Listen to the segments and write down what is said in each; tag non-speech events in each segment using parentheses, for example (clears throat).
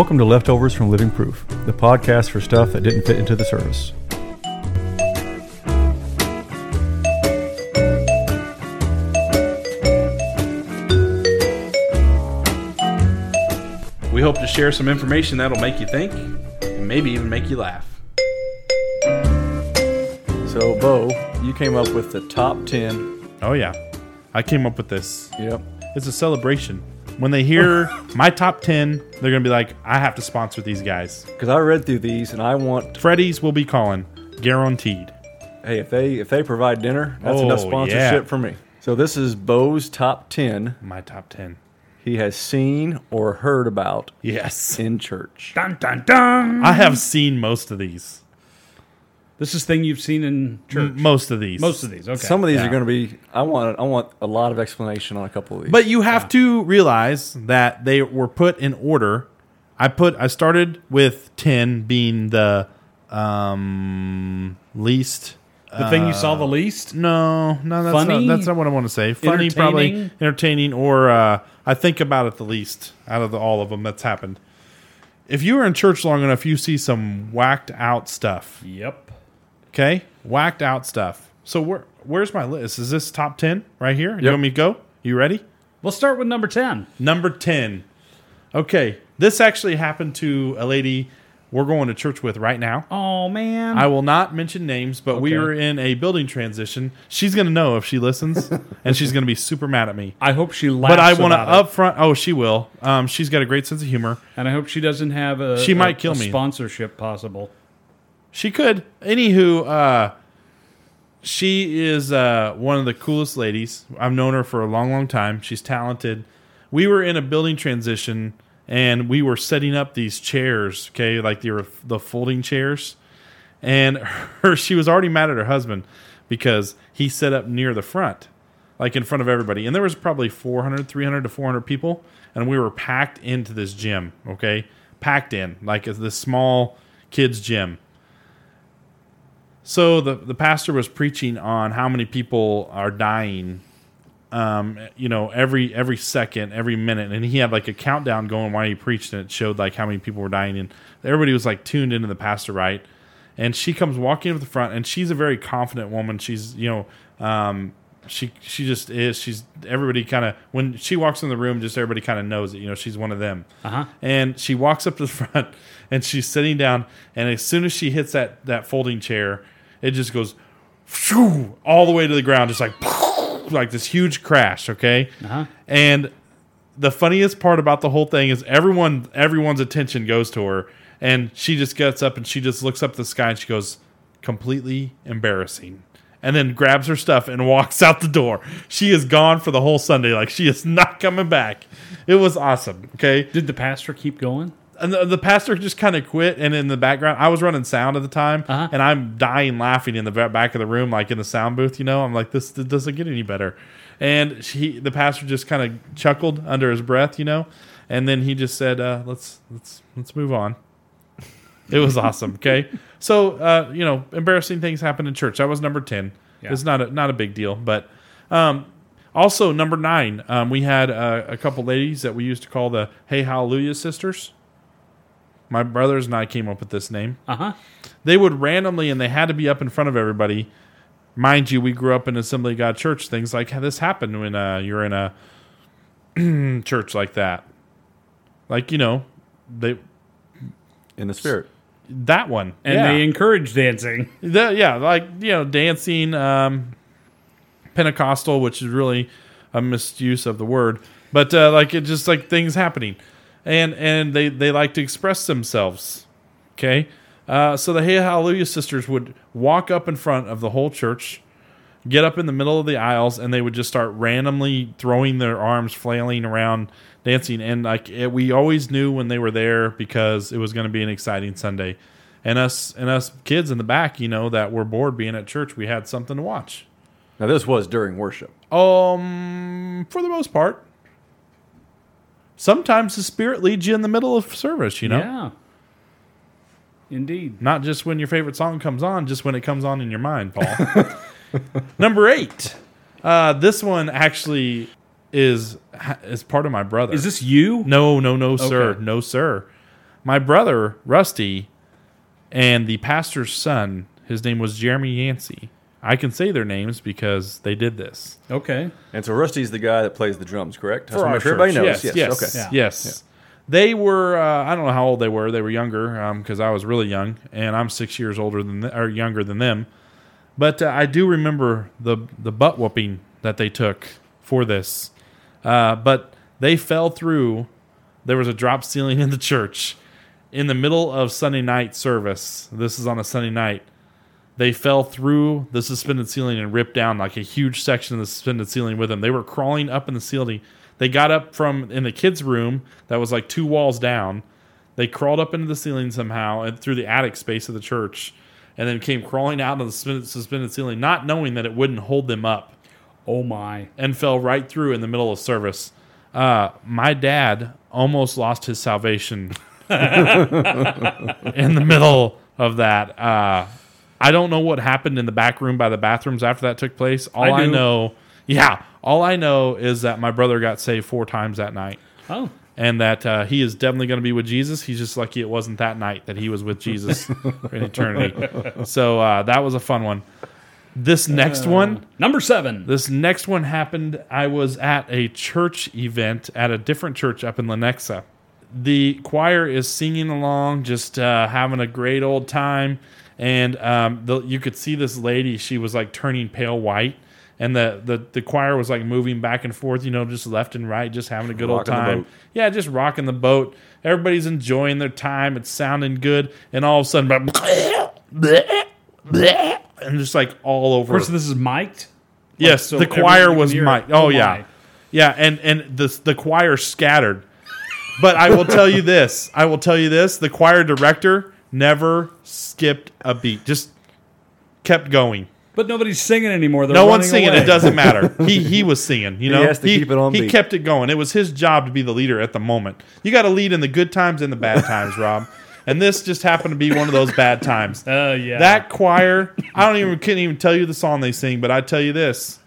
Welcome to Leftovers from Living Proof, the podcast for stuff that didn't fit into the service. We hope to share some information that'll make you think and maybe even make you laugh. So, Bo, you came up with the top 10. Oh yeah, I came up with this. Yep. It's a celebration. When they hear my top ten, they're gonna be like, "I have to sponsor these guys." Because I read through these and I want, Freddy's will be calling, guaranteed. hey, if they if they provide dinner, that's oh, enough Oh, sponsorship yeah. for me. So this is Bo's top 10 My top ten. he has seen or heard about Yes, in church. Dun dun dun. I have seen most of these. This is thing you've seen in church. Most of these. Most of these. Okay. Some of these Yeah. are going to be. I want. I want a lot of explanation on a couple of these. But you have to realize that they were put in order. I put I started with 10 being the um least the thing you saw the least. No, no, that's Funny? not that's not what I want to say. Funny, probably Entertaining? entertaining, or uh, I think about it the least out of the, all of them that's happened. If you are in church long enough, you see some whacked out stuff. Yep. Okay, whacked out stuff. So where where's my list? Is this top ten right here? You Yep. want me to go? You ready? We'll start with number ten. Number 10. Okay, this actually happened to a lady we're going to church with right now. Oh man. I will not mention names, but we Okay. were in a building transition. She's going to know if she listens, (laughs) and she's going to be super mad at me. I hope she laughs. But I want to about it. upfront. Oh, she will. Um, she's got a great sense of humor. and I hope she doesn't have a. She a- might kill a me. Sponsorship possible. She could. Anywho, uh, she is uh, one of the coolest ladies. I've known her for a long, long time. She's talented. We were in a building transition and we were setting up these chairs, okay, like the the folding chairs. And (laughs) her, she was already mad at her husband because he set up near the front, like in front of everybody. And there was probably 400, 300 to 400 people, and we were packed into this gym, okay, packed in like this small kids gym. So the the pastor was preaching on how many people are dying, um, you know, every every second, every minute, and he had like a countdown going while he preached, and it showed like how many people were dying, and everybody was like tuned into the pastor, right? And she comes walking up the front, and she's a very confident woman. She's you know, um, she she just is. She's everybody kind of when she walks in the room, just everybody kind of knows it. You know, she's one of them. Uh-huh. And she walks up to the (laughs) front, and she's sitting down, and as soon as she hits that that folding chair, it just goes phew, all the way to the ground, just like like this huge crash. Okay, Uh-huh. and the funniest part about the whole thing is everyone everyone's attention goes to her, and she just gets up and she just looks up at the sky and she goes, completely embarrassing. And then grabs her stuff and walks (laughs) out the door. She is gone for the whole Sunday. Like she is (laughs) not coming back. It was awesome. Okay Did the pastor keep going? and the, the pastor just kind of quit and in the background i was running sound at the time Uh-huh. and i'm dying laughing in the back of the room like in the sound booth you know i'm like this, this doesn't get any better and she the pastor just kind of chuckled under his breath you know and then he just said uh, let's let's let's move on (laughs) it was awesome okay so uh, you know embarrassing things happen in church that was number 10 Yeah. it's not a, not a big deal but um, also number nine um, we had uh, a couple ladies that we used to call the hey hallelujah sisters my brothers and I came up with this name. Uh huh. They would randomly, and they had to be up in front of everybody. Mind you, we grew up in Assembly of God Church. Things like this happen when uh, you're in a (clears throat) church like that. Like you know, they in the spirit. That one, And yeah. they encourage dancing. (laughs) The- yeah, like you know, dancing, um, Pentecostal, which is really a misuse of the word, but uh, like it just like things happening, and and they they like to express themselves. Okay, uh, so the Hey Hallelujah sisters would walk up in front of the whole church, get up in the middle of the aisles, and they would just start randomly throwing their arms, flailing around, dancing, and like it, we always knew when they were there because it was going to be an exciting Sunday and us and us kids in the back, you know, that were bored being at church, we had something to watch. Now this was during worship. Um, for the most part, sometimes the spirit leads you in the middle of service. You know, Yeah. Indeed. not just when your favorite song comes on, just when it comes on in your mind, Paul. (laughs) (laughs) Number eight. Uh, this one actually is is part of my brother. Is this you? No, no, no, sir, Okay. no, sir. my brother Rusty and the pastor's son, his name was Jeremy Yancey. I can say their names because they did this Okay. And so Rusty's the guy that plays the drums, correct? For our sure everybody knows. Yes, Yes. yes, Okay. Yeah. yes. They were. Uh, I don't know how old they were. They were younger because I was really young, and I'm six years older than th- or younger than them. But uh, I do remember the the butt whooping that they took for this. Uh, but they fell through. There was a drop ceiling in the church in the middle of Sunday night service. This is on a Sunday night. They fell through the suspended ceiling and ripped down like a huge section of the suspended ceiling with them. They were crawling up in the ceiling. They got up from in the kids' room that was like two walls down. They crawled up into the ceiling somehow and through the attic space of the church, and then came crawling out of the suspended, ceiling, not knowing that it wouldn't hold them up, Oh my. and fell right through in the middle of service. Uh, my dad almost lost his salvation (laughs) in the middle of that. Uh, I don't know what happened in the back room by the bathrooms after that took place. All I I, know, yeah, all I know is that my brother got saved four times that night, Oh. And that uh, he is definitely going to be with Jesus. He's just lucky it wasn't that night that he was with Jesus (laughs) in eternity. So uh, that was a fun one. This next one, Number seven. this next one happened. I was at a church event at a different church up in Lenexa. The choir is singing along, just uh, having a great old time, and um, the, you could see this lady. She was like turning pale white, and the, the the choir was like moving back and forth, you know, just left and right, just having a good old Rocking the time. Yeah, just rocking the boat. Everybody's enjoying their time. It's sounding good, and all of a sudden, and just like all over. First, this is mic'd. Yes, so the choir was mic'd. Oh, Oh, yeah, my. yeah, and and the the choir scattered. But I will tell you this. I will tell you this. The choir director never skipped a beat. Just kept going. But nobody's singing anymore. They're no one's singing. away. It doesn't (laughs) matter. He he was singing. You know, has to keep it on He beat. kept it going. It was his job to be the leader at the moment. You got to lead in the good times and the bad times, Rob. And this just happened to be one of those bad times. Uh, (laughs) yeah. That choir, I don't even couldn't even tell you the song they sing, but I tell you this: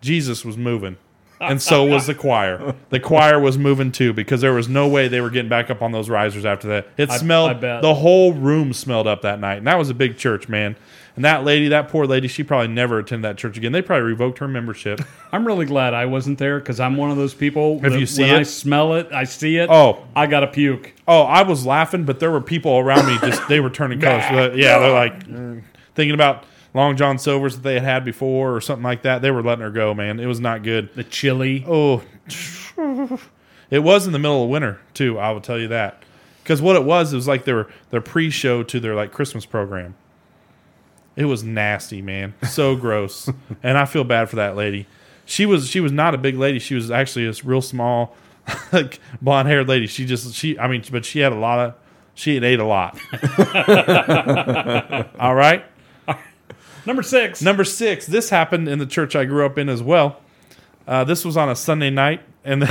Jesus was moving, and so was the choir. The choir was moving too because there was no way they were getting back up on those risers after that. It I- smelled. I bet. The whole room smelled up that night, and that was a big church, man. And that lady, that poor lady, she probably never attended that church again. They probably revoked her membership. (laughs) I'm really glad I wasn't there because I'm one of those people. If that you see when I smell it, I see it. Oh. I gotta puke. Oh, I was laughing, but there were people around me just they were turning colors. Yeah, they're like (laughs) mm, thinking about Long John Silver's that they had had before or something like that. They were letting her go, man. It was not good. The chili. Oh, (laughs) it was in the middle of winter too. I will tell you that because what it was, it was like their their pre-show to their like Christmas program. It was nasty, man. So (laughs) gross, and I feel bad for that lady. She was she was not a big lady. She was actually a real small, (laughs) like blonde haired lady. She just she I mean, but she had a lot of she had ate a lot. (laughs) All right. Number six. Number six, this happened in the church I grew up in as well. Uh, this was on a Sunday night, and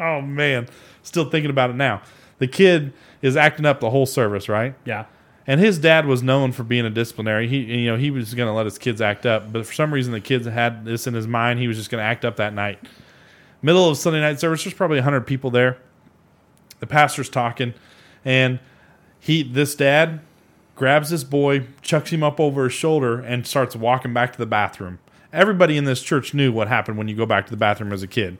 oh man, still thinking about it now. The kid is acting up the whole service, right? yeah. And his dad was known for being a disciplinary. He, you know, he was going to let his kids act up, but for some reason, the kids had this in his mind. He was just going to act up that night. Middle of Sunday night service, there's probably hundred people there. The pastor's talking, and he, this dad, grabs this boy, chucks him up over his shoulder, and starts walking back to the bathroom. Everybody in this church knew what happened when you go back to the bathroom as a kid.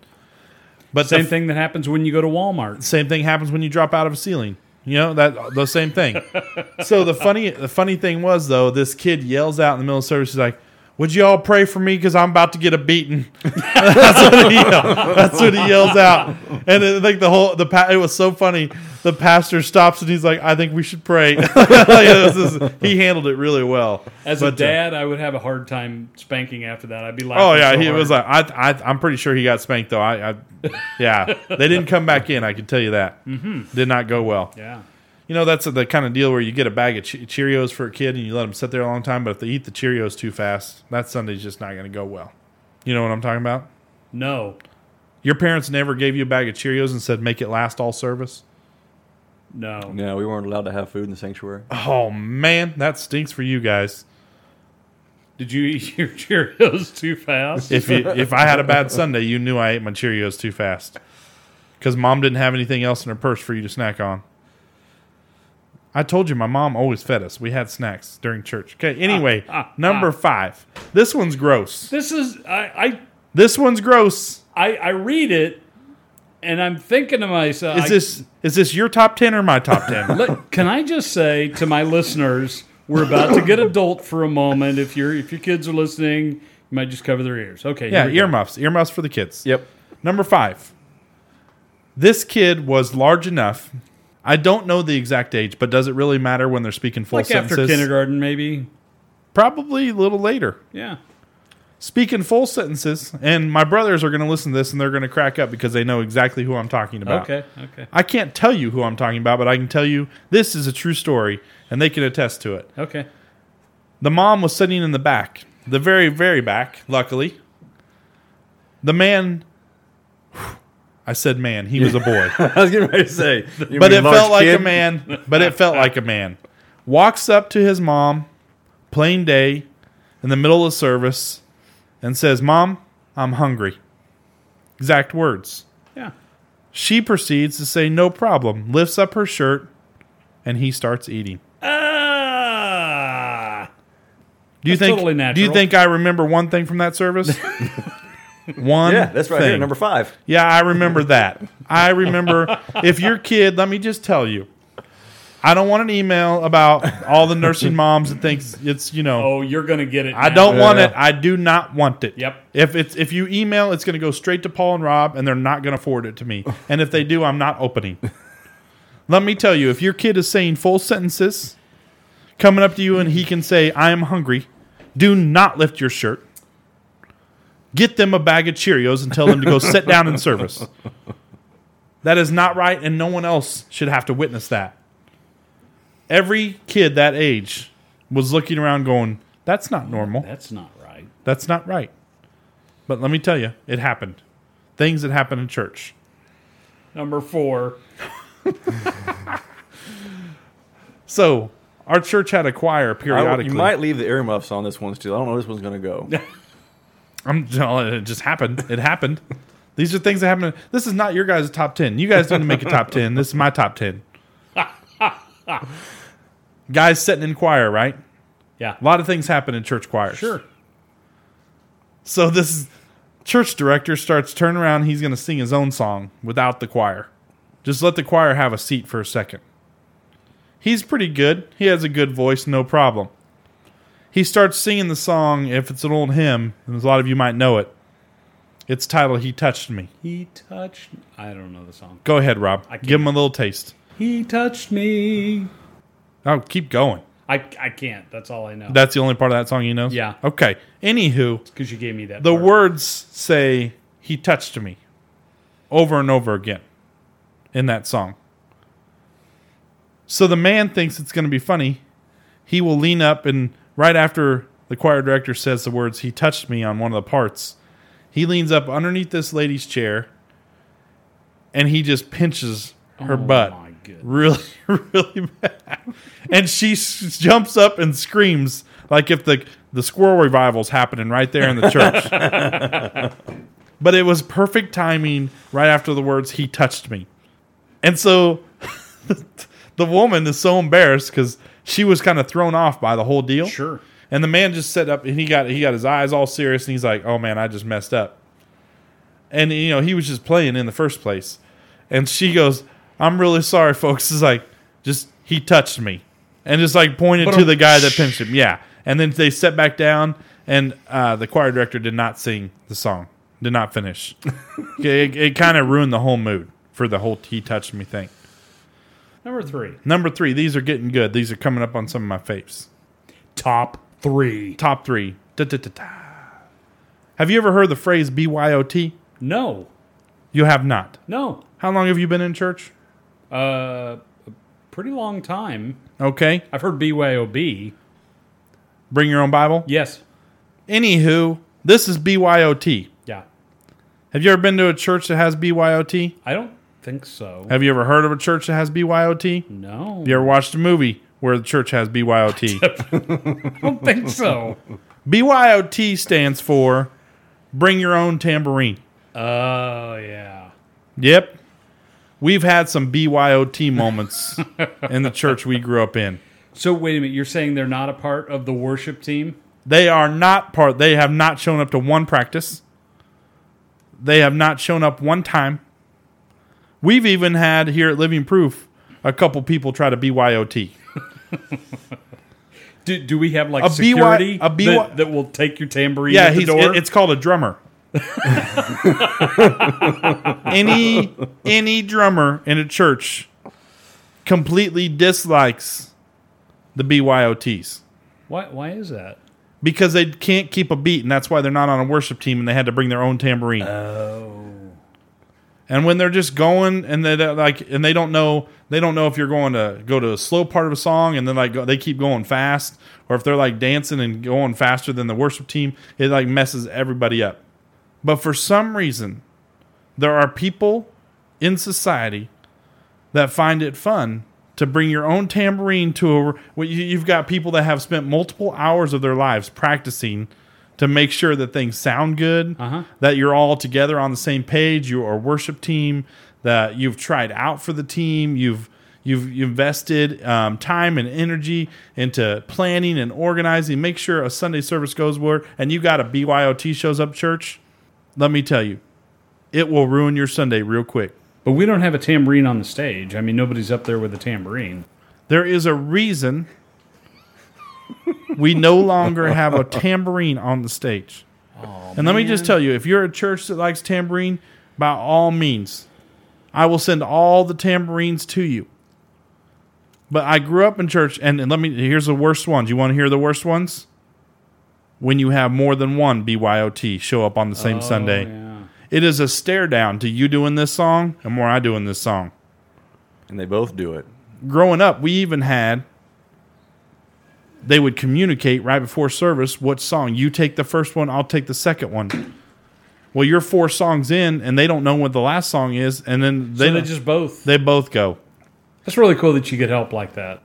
But the Same thing that happens when you go to Walmart. same thing happens when you drop out of a ceiling. You know that the same thing. (laughs) so the funny the funny thing was though, this kid yells out in the middle of service, he's like, "Would you all pray for me because I'm about to get a beating?" (laughs) That's what he. That's what he yells out, and it, like the whole the pa- it was so funny. The pastor stops and he's like, "I think we should pray." (laughs) Like, just- he handled it really well. As But, a uh, dad, I would have a hard time spanking after that. I'd be like, Oh yeah, he was like, I, I, I'm pretty sure he got spanked though. I, I yeah, they didn't come back in. I can tell you that. Mm-hmm. Did not go well. yeah. You know, that's the kind of deal where you get a bag of che- Cheerios for a kid and you let them sit there a long time. But if they eat the Cheerios too fast, that Sunday's just not going to go well. You know what I'm talking about? No, Your parents never gave you a bag of Cheerios and said make it last all service. no. No, we weren't allowed to have food in the sanctuary. Oh man, that stinks for you guys. Did you eat your (laughs) Cheerios too fast? If you, if I had a bad (laughs) Sunday, you knew I ate my Cheerios too fast because mom didn't have anything else in her purse for you to snack on. I told you my mom always fed us. We had snacks during church. Okay. Anyway, ah, number ah. five. This one's gross. This is I I This one's gross. I I, I read it, and I'm thinking to myself, Is I- this is this your top ten or my top ten? (laughs) Can I just say to my listeners, we're about to get adult for a moment. If your if your kids are listening, you might just cover their ears. Okay. here yeah, we go. earmuffs. Earmuffs for the kids. Yep. Number five. This kid was large enough. I don't know the exact age, but does it really matter when they're speaking full Like after sentences? kindergarten, maybe. Probably a little later. Yeah. Speaking full sentences, and my brothers are going to listen to this and they're going to crack up because they know exactly who I'm talking about. Okay. Okay. I can't tell you who I'm talking about, but I can tell you this is a true story, and they can attest to it. Okay. The mom was sitting in the back, the very, very back, luckily. The man, I said man, he was a boy. (laughs) I was getting ready to say, but it large felt like kid? a man. But it felt like a man. Walks up to his mom, plain day, in the middle of service, and says, Mom, I'm hungry. Exact words. Yeah. She proceeds to say, No problem, lifts up her shirt, and he starts eating. Ah. Do you That's think? totally Do you think I remember one thing from that service? (laughs) (laughs) one. Yeah, that's right thing. here, number five. Yeah, I remember that. I remember (laughs) if your kid, let me just tell you, I don't want an email about all the nursing moms that thinks it's, you know, Oh, you're gonna get it. I now. don't want Yeah. it. I do not want it. Yep. If it's if you email, it's going to go straight to Paul and Rob, and they're not going to forward it to me. And if they do, I'm not opening. (laughs) Let me tell you, if your kid is saying full sentences, coming up to you and he can say, "I am hungry," do not lift your shirt. Get them a bag of Cheerios and tell them to go sit down in service. That is not right, and no one else should have to witness that. Every kid that age was looking around going, That's not normal. That's not right. That's not right. But let me tell you, it happened. Things that happen in church. Number four. (laughs) So, our church had a choir I, periodically. you might leave the earmuffs on this one still. I don't know where this one's going to go. (laughs) I'm, it just happened. It happened. These are things that happen. This is not your guys' top 10. You guys didn't make a top 10. This is my top 10. (laughs) guys sitting in choir, right? Yeah. A lot of things happen in church choirs. Sure. So this church director starts turning around. He's going to sing his own song without the choir. Just let the choir have a seat for a second. He's pretty good. He has a good voice, no problem. He starts singing the song. If it's an old hymn, and a lot of you might know it. It's titled "He Touched Me." He touched. I don't know the song. Go ahead, Rob. can't. Give him a little taste. He touched me. Oh, keep going. I, I can't. That's all I know. That's the only part of that song you know. Yeah. Okay. Anywho, Because you gave me that. the part. words say he touched me over and over again in that song so the man thinks it's going to be funny he will lean up and right after the choir director says the words he touched me on one of the parts he leans up underneath this lady's chair and he just pinches her Oh butt. really (laughs) really bad. And she s- jumps up and screams like if the the squirrel revival's happening right there in the church. (laughs) But it was perfect timing right after the words he touched me. And so (laughs) the woman is so embarrassed because she was kind of thrown off by the whole deal. Sure. and the man just set up and he got he got his eyes all serious and he's like oh man i just messed up. And you know he was just playing in the first place. And she goes i'm really sorry folks. It's like just he touched me. And just like pointed But to I'm- the guy that pinched him. Yeah. And then they set back down and uh, the choir director did not sing the song did not finish. (laughs) It, it kind of ruined the whole mood for the whole he touched me thing Number three. number three these are getting good these are coming up on some of my faves Top three. top three Da-da-da-da. have you ever heard the phrase byot No. you have not No. how long have you been in church Uh, a pretty long time. okay I've heard BYOB. bring your own bible Yes. anywho this is byot Yeah. have you ever been to a church that has byot I don't think so. have you ever heard of a church that has byot No. you ever watched a movie where the church has byot (laughs) I don't think so. byot stands for bring your own tambourine Oh, yeah. Yep. we've had some BYOT moments in the church we grew up in. So wait a minute, you're saying they're not a part of the worship team? They are not part. They have not shown up to one practice. They have not shown up one time. We've even had here at Living Proof a couple people try to BYOT. (laughs) Do, do we have like A BY security a BY that, that will take your tambourine Yeah, at the he's, door? it- it's called a drummer. (laughs) any any drummer in a church completely dislikes the BYOTs why, why is that? because they can't keep a beat, and that's why they're not on a worship team, and they had to bring their own tambourine. Oh. And when they're just going and they like and they don't know they don't know if you're going to go to a slow part of a song and then like go, they keep going fast or if they're like dancing and going faster than the worship team, it like messes everybody up. But for some reason, there are people in society that find it fun to bring your own tambourine to a. You've got people that have spent multiple hours of their lives practicing to make sure that things sound good, Uh-huh. that you're all together on the same page. You are a worship team that you've tried out for the team. You've you've invested um, time and energy into planning and organizing. Make sure a Sunday service goes where, and you got a BYOT shows up church. Let me tell you, it will ruin your Sunday real quick. But we don't have a tambourine on the stage. I mean, nobody's up there with a tambourine. There is a reason we no longer have a tambourine on the stage. and let me just tell you if you're a church that likes tambourine, by all means, I will send all the tambourines to you. But I grew up in church, and, and let me here's the worst ones. You want to hear the worst ones? When you have more than one BYOT show up on the same oh, Sunday. Oh, yeah. It is a stare down to you doing this song and more I doing this song And they both do it. growing up, we even had they would communicate right before service what song you take the first one, I'll take the second one. Well, you're four songs in, and they don't know what the last song is, and then they So they just both. they both go. That's really cool that you get help like that.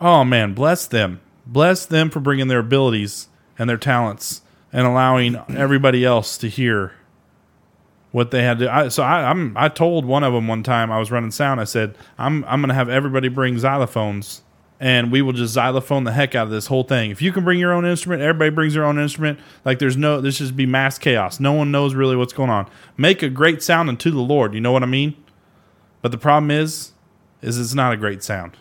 Oh man, bless them, bless them for bringing their abilities and their talents and allowing everybody else to hear what they had to. I, so I, I'm I told one of them one time I was running sound. I said I'm I'm going to have everybody bring xylophones, and we will just xylophone the heck out of this whole thing. If you can bring your own instrument, everybody brings their own instrument. Like there's no this just be mass chaos. No one knows really what's going on. Make a great sound unto the Lord. You know what I mean? But the problem is, is it's not a great sound.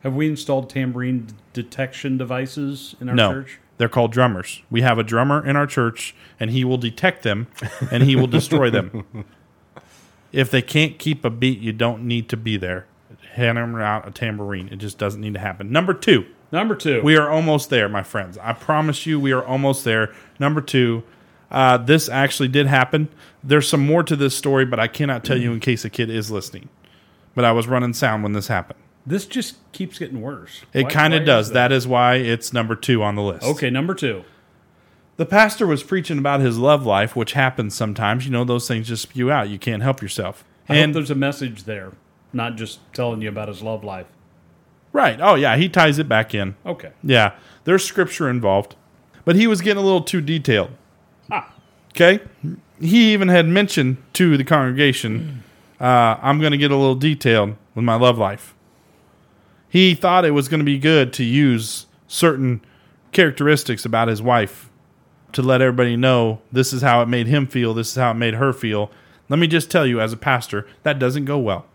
Have we installed tambourine detection devices in our no, church? they're called drummers. We have a drummer in our church, and he will detect them, and he will destroy them. (laughs) If they can't keep a beat, you don't need to be there. Hand them out a tambourine. It just doesn't need to happen. Number two, Number two. we are almost there, my friends. I promise you, we are almost there. Number two, uh, this actually did happen. There's some more to this story, but I cannot tell you in case a kid is listening. But I was running sound when this happened. this just keeps getting worse. It Why- kind why of is does. that is why it's number two on the list. Okay, number two. The pastor was preaching about his love life, which happens sometimes. You know, those things just spew out. You can't help yourself. I hope And there's a message there, not just telling you about his love life. right, oh yeah, he ties it back in. Okay. Yeah, there's scripture involved, but he was getting a little too detailed. Ah. Okay, he even had mentioned to the congregation, (clears throat) uh, "I'm going to get a little detailed with my love life." He thought it was going to be good to use certain characteristics about his wife to let everybody know this is how it made him feel, this is how it made her feel. Let me just tell you, as a pastor, that doesn't go well.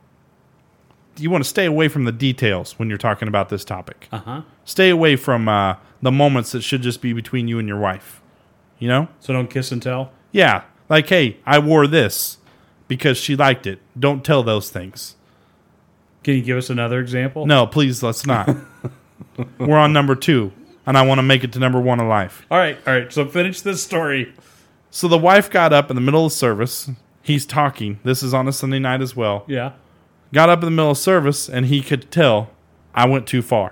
You want to stay away from the details when you're talking about this topic Uh huh. stay away from uh, the moments that should just be between you and your wife. You know? So don't kiss and tell. Yeah. Like, hey, I wore this because she liked it. Don't tell those things. Can you give us another example? No, please, let's not. (laughs) We're on number two, and I want to make it to number one of life. All right. All right. So finish this story. So the wife got up in the middle of service. He's talking. This is on a Sunday night as well. Yeah. Got up in the middle of service, and he could tell I went too far.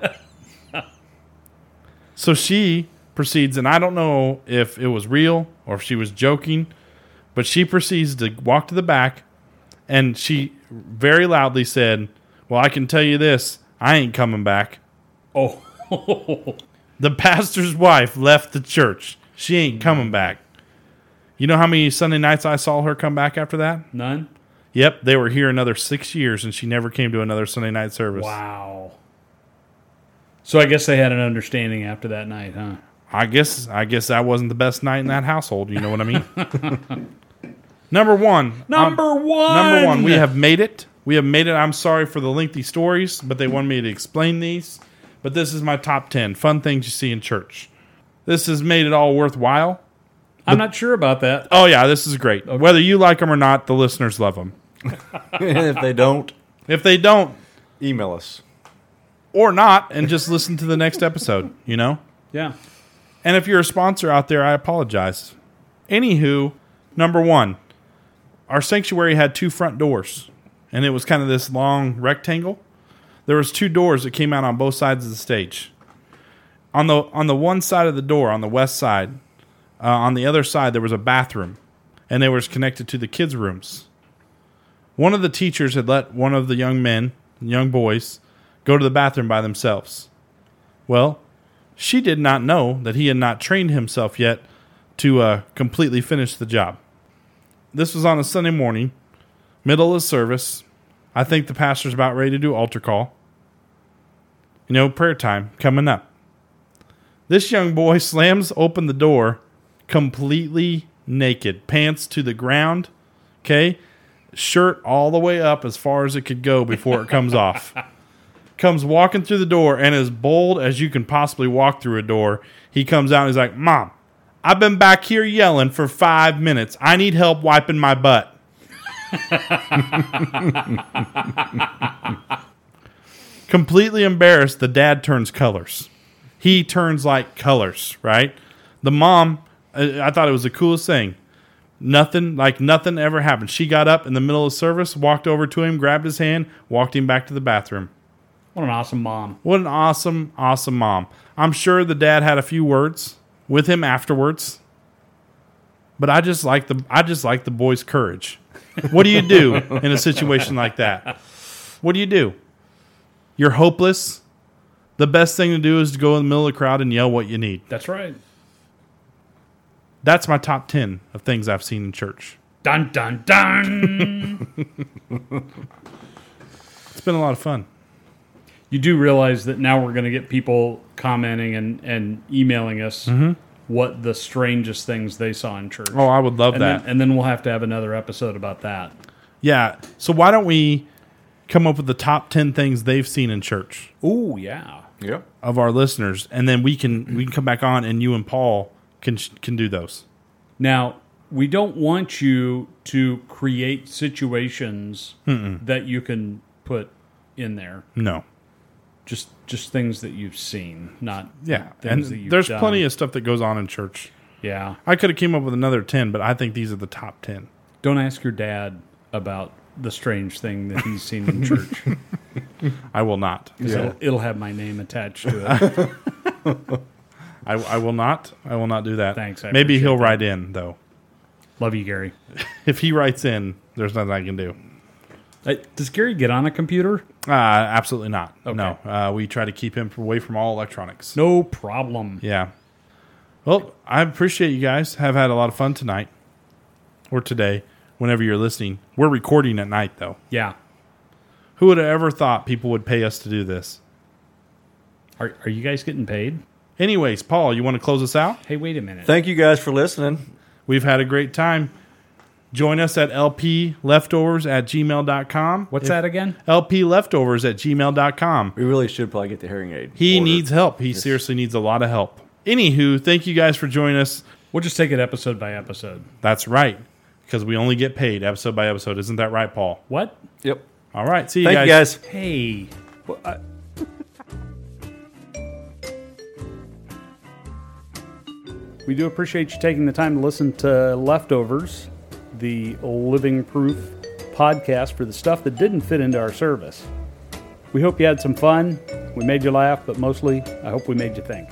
(laughs) so she proceeds, and I don't know if it was real or if she was joking, but she proceeds to walk to the back, and she very loudly said, Well, I can tell you this I ain't coming back. Oh. (laughs) The pastor's wife left the church. She ain't coming back. You know how many Sunday nights I saw her come back after that? None. Yep, they were here another six years, and she never came to another Sunday night service. Wow. So I guess they had an understanding after that night, huh? I guess I guess that wasn't the best night in that household. You know what I mean? (laughs) number one. Number um, one. Number one. We have made it. We have made it. I'm sorry for the lengthy stories, but they wanted me to explain these. But this is my top ten fun things you see in church. This has made it all worthwhile. I'm not sure about that. Oh yeah, this is great. Whether you like them or not, the listeners love them. And (laughs) if they don't, If they don't email us. or not, and just listen to the next episode, you know. Yeah. And if you're a sponsor out there, I apologize. Anywho, number one, our sanctuary had two front doors, and it was kind of this long rectangle. There was two doors that came out on both sides of the stage. On the on the one side of the door, on the west side, uh, on the other side, there was a bathroom, and they was connected to the kids' rooms. One of the teachers had let one of the young men, young boys, go to the bathroom by themselves. Well, she did not know that he had not trained himself yet to uh, completely finish the job. This was on a Sunday morning, middle of service. I think the pastor's about ready to do altar call. You know, prayer time coming up. This young boy (laughs) slams open the door completely naked, pants to the ground, okay? Shirt all the way up as far as it could go before it comes off comes walking through the door and as bold as you can possibly walk through a door, he comes out and he's like, Mom, I've been back here yelling for five minutes. I need help wiping my butt. (laughs) Completely embarrassed, the dad turns colors. He turns like colors, right? The mom, I thought it was the coolest thing. Nothing, like nothing ever happened. She got up in the middle of service, walked over to him, grabbed his hand, walked him back to the bathroom. What an awesome mom. What an awesome, awesome mom. I'm sure the dad had a few words with him afterwards. But I just like the I just like the boy's courage. What do you do in a situation like that? What do you do? You're hopeless. The best thing to do is to go in the middle of the crowd and yell what you need. That's right. That's my top 10 of things I've seen in church. Dun dun dun. (laughs) It's been a lot of fun. you do realize that now we're going to get people commenting and, and emailing us mm-hmm. what the strangest things they saw in church. Oh, I would love and that. Then, and then we'll have to have another episode about that. yeah. So why don't we come up with the top 10 things they've seen in church? Oh yeah. Yep. of our listeners, and then we can we can come back on, and you and Paul can can do those. Now we don't want you to create situations that you can put in there. No, Just just things that you've seen, not yeah, things that you've there's done. plenty of stuff that goes on in church. Yeah. I could have came up with another ten, but I think these are the top ten. Don't ask your dad about the strange thing that he's seen in church. (laughs) I will not. it'll, it'll have my name attached to it. (laughs) I, I will not. I will not do that. Thanks, I Maybe he'll that. write in though. Love you, Gary. (laughs) If he writes in, there's nothing I can do. Uh, does Gary get on a computer? Uh, absolutely not. Okay. No, uh, we try to keep him away from all electronics. No problem. Yeah. Well, I appreciate you guys. Have had a lot of fun tonight or today, whenever you're listening. We're recording at night though. Yeah. Who would have ever thought people would pay us to do this? Are, are you guys getting paid? Anyways, Paul, you want to close us out? Hey, wait a minute. Thank you guys for listening. We've had a great time. Join us at lpleftovers at gmail.com. What's If- that again? lpleftovers at gmail.com. We really should probably get the hearing aid. He ordered. needs help. He seriously needs a lot of help. Anywho, thank you guys for joining us. We'll just take it episode by episode. That's right, because we only get paid episode by episode. Isn't that right, Paul? What? Yep. All right. See you Thank guys. you guys. Hey. Well, I- we do appreciate you taking the time to listen to Leftovers, the living proof podcast for the stuff that didn't fit into our service. We hope you had some fun. We made you laugh, but mostly, I hope we made you think.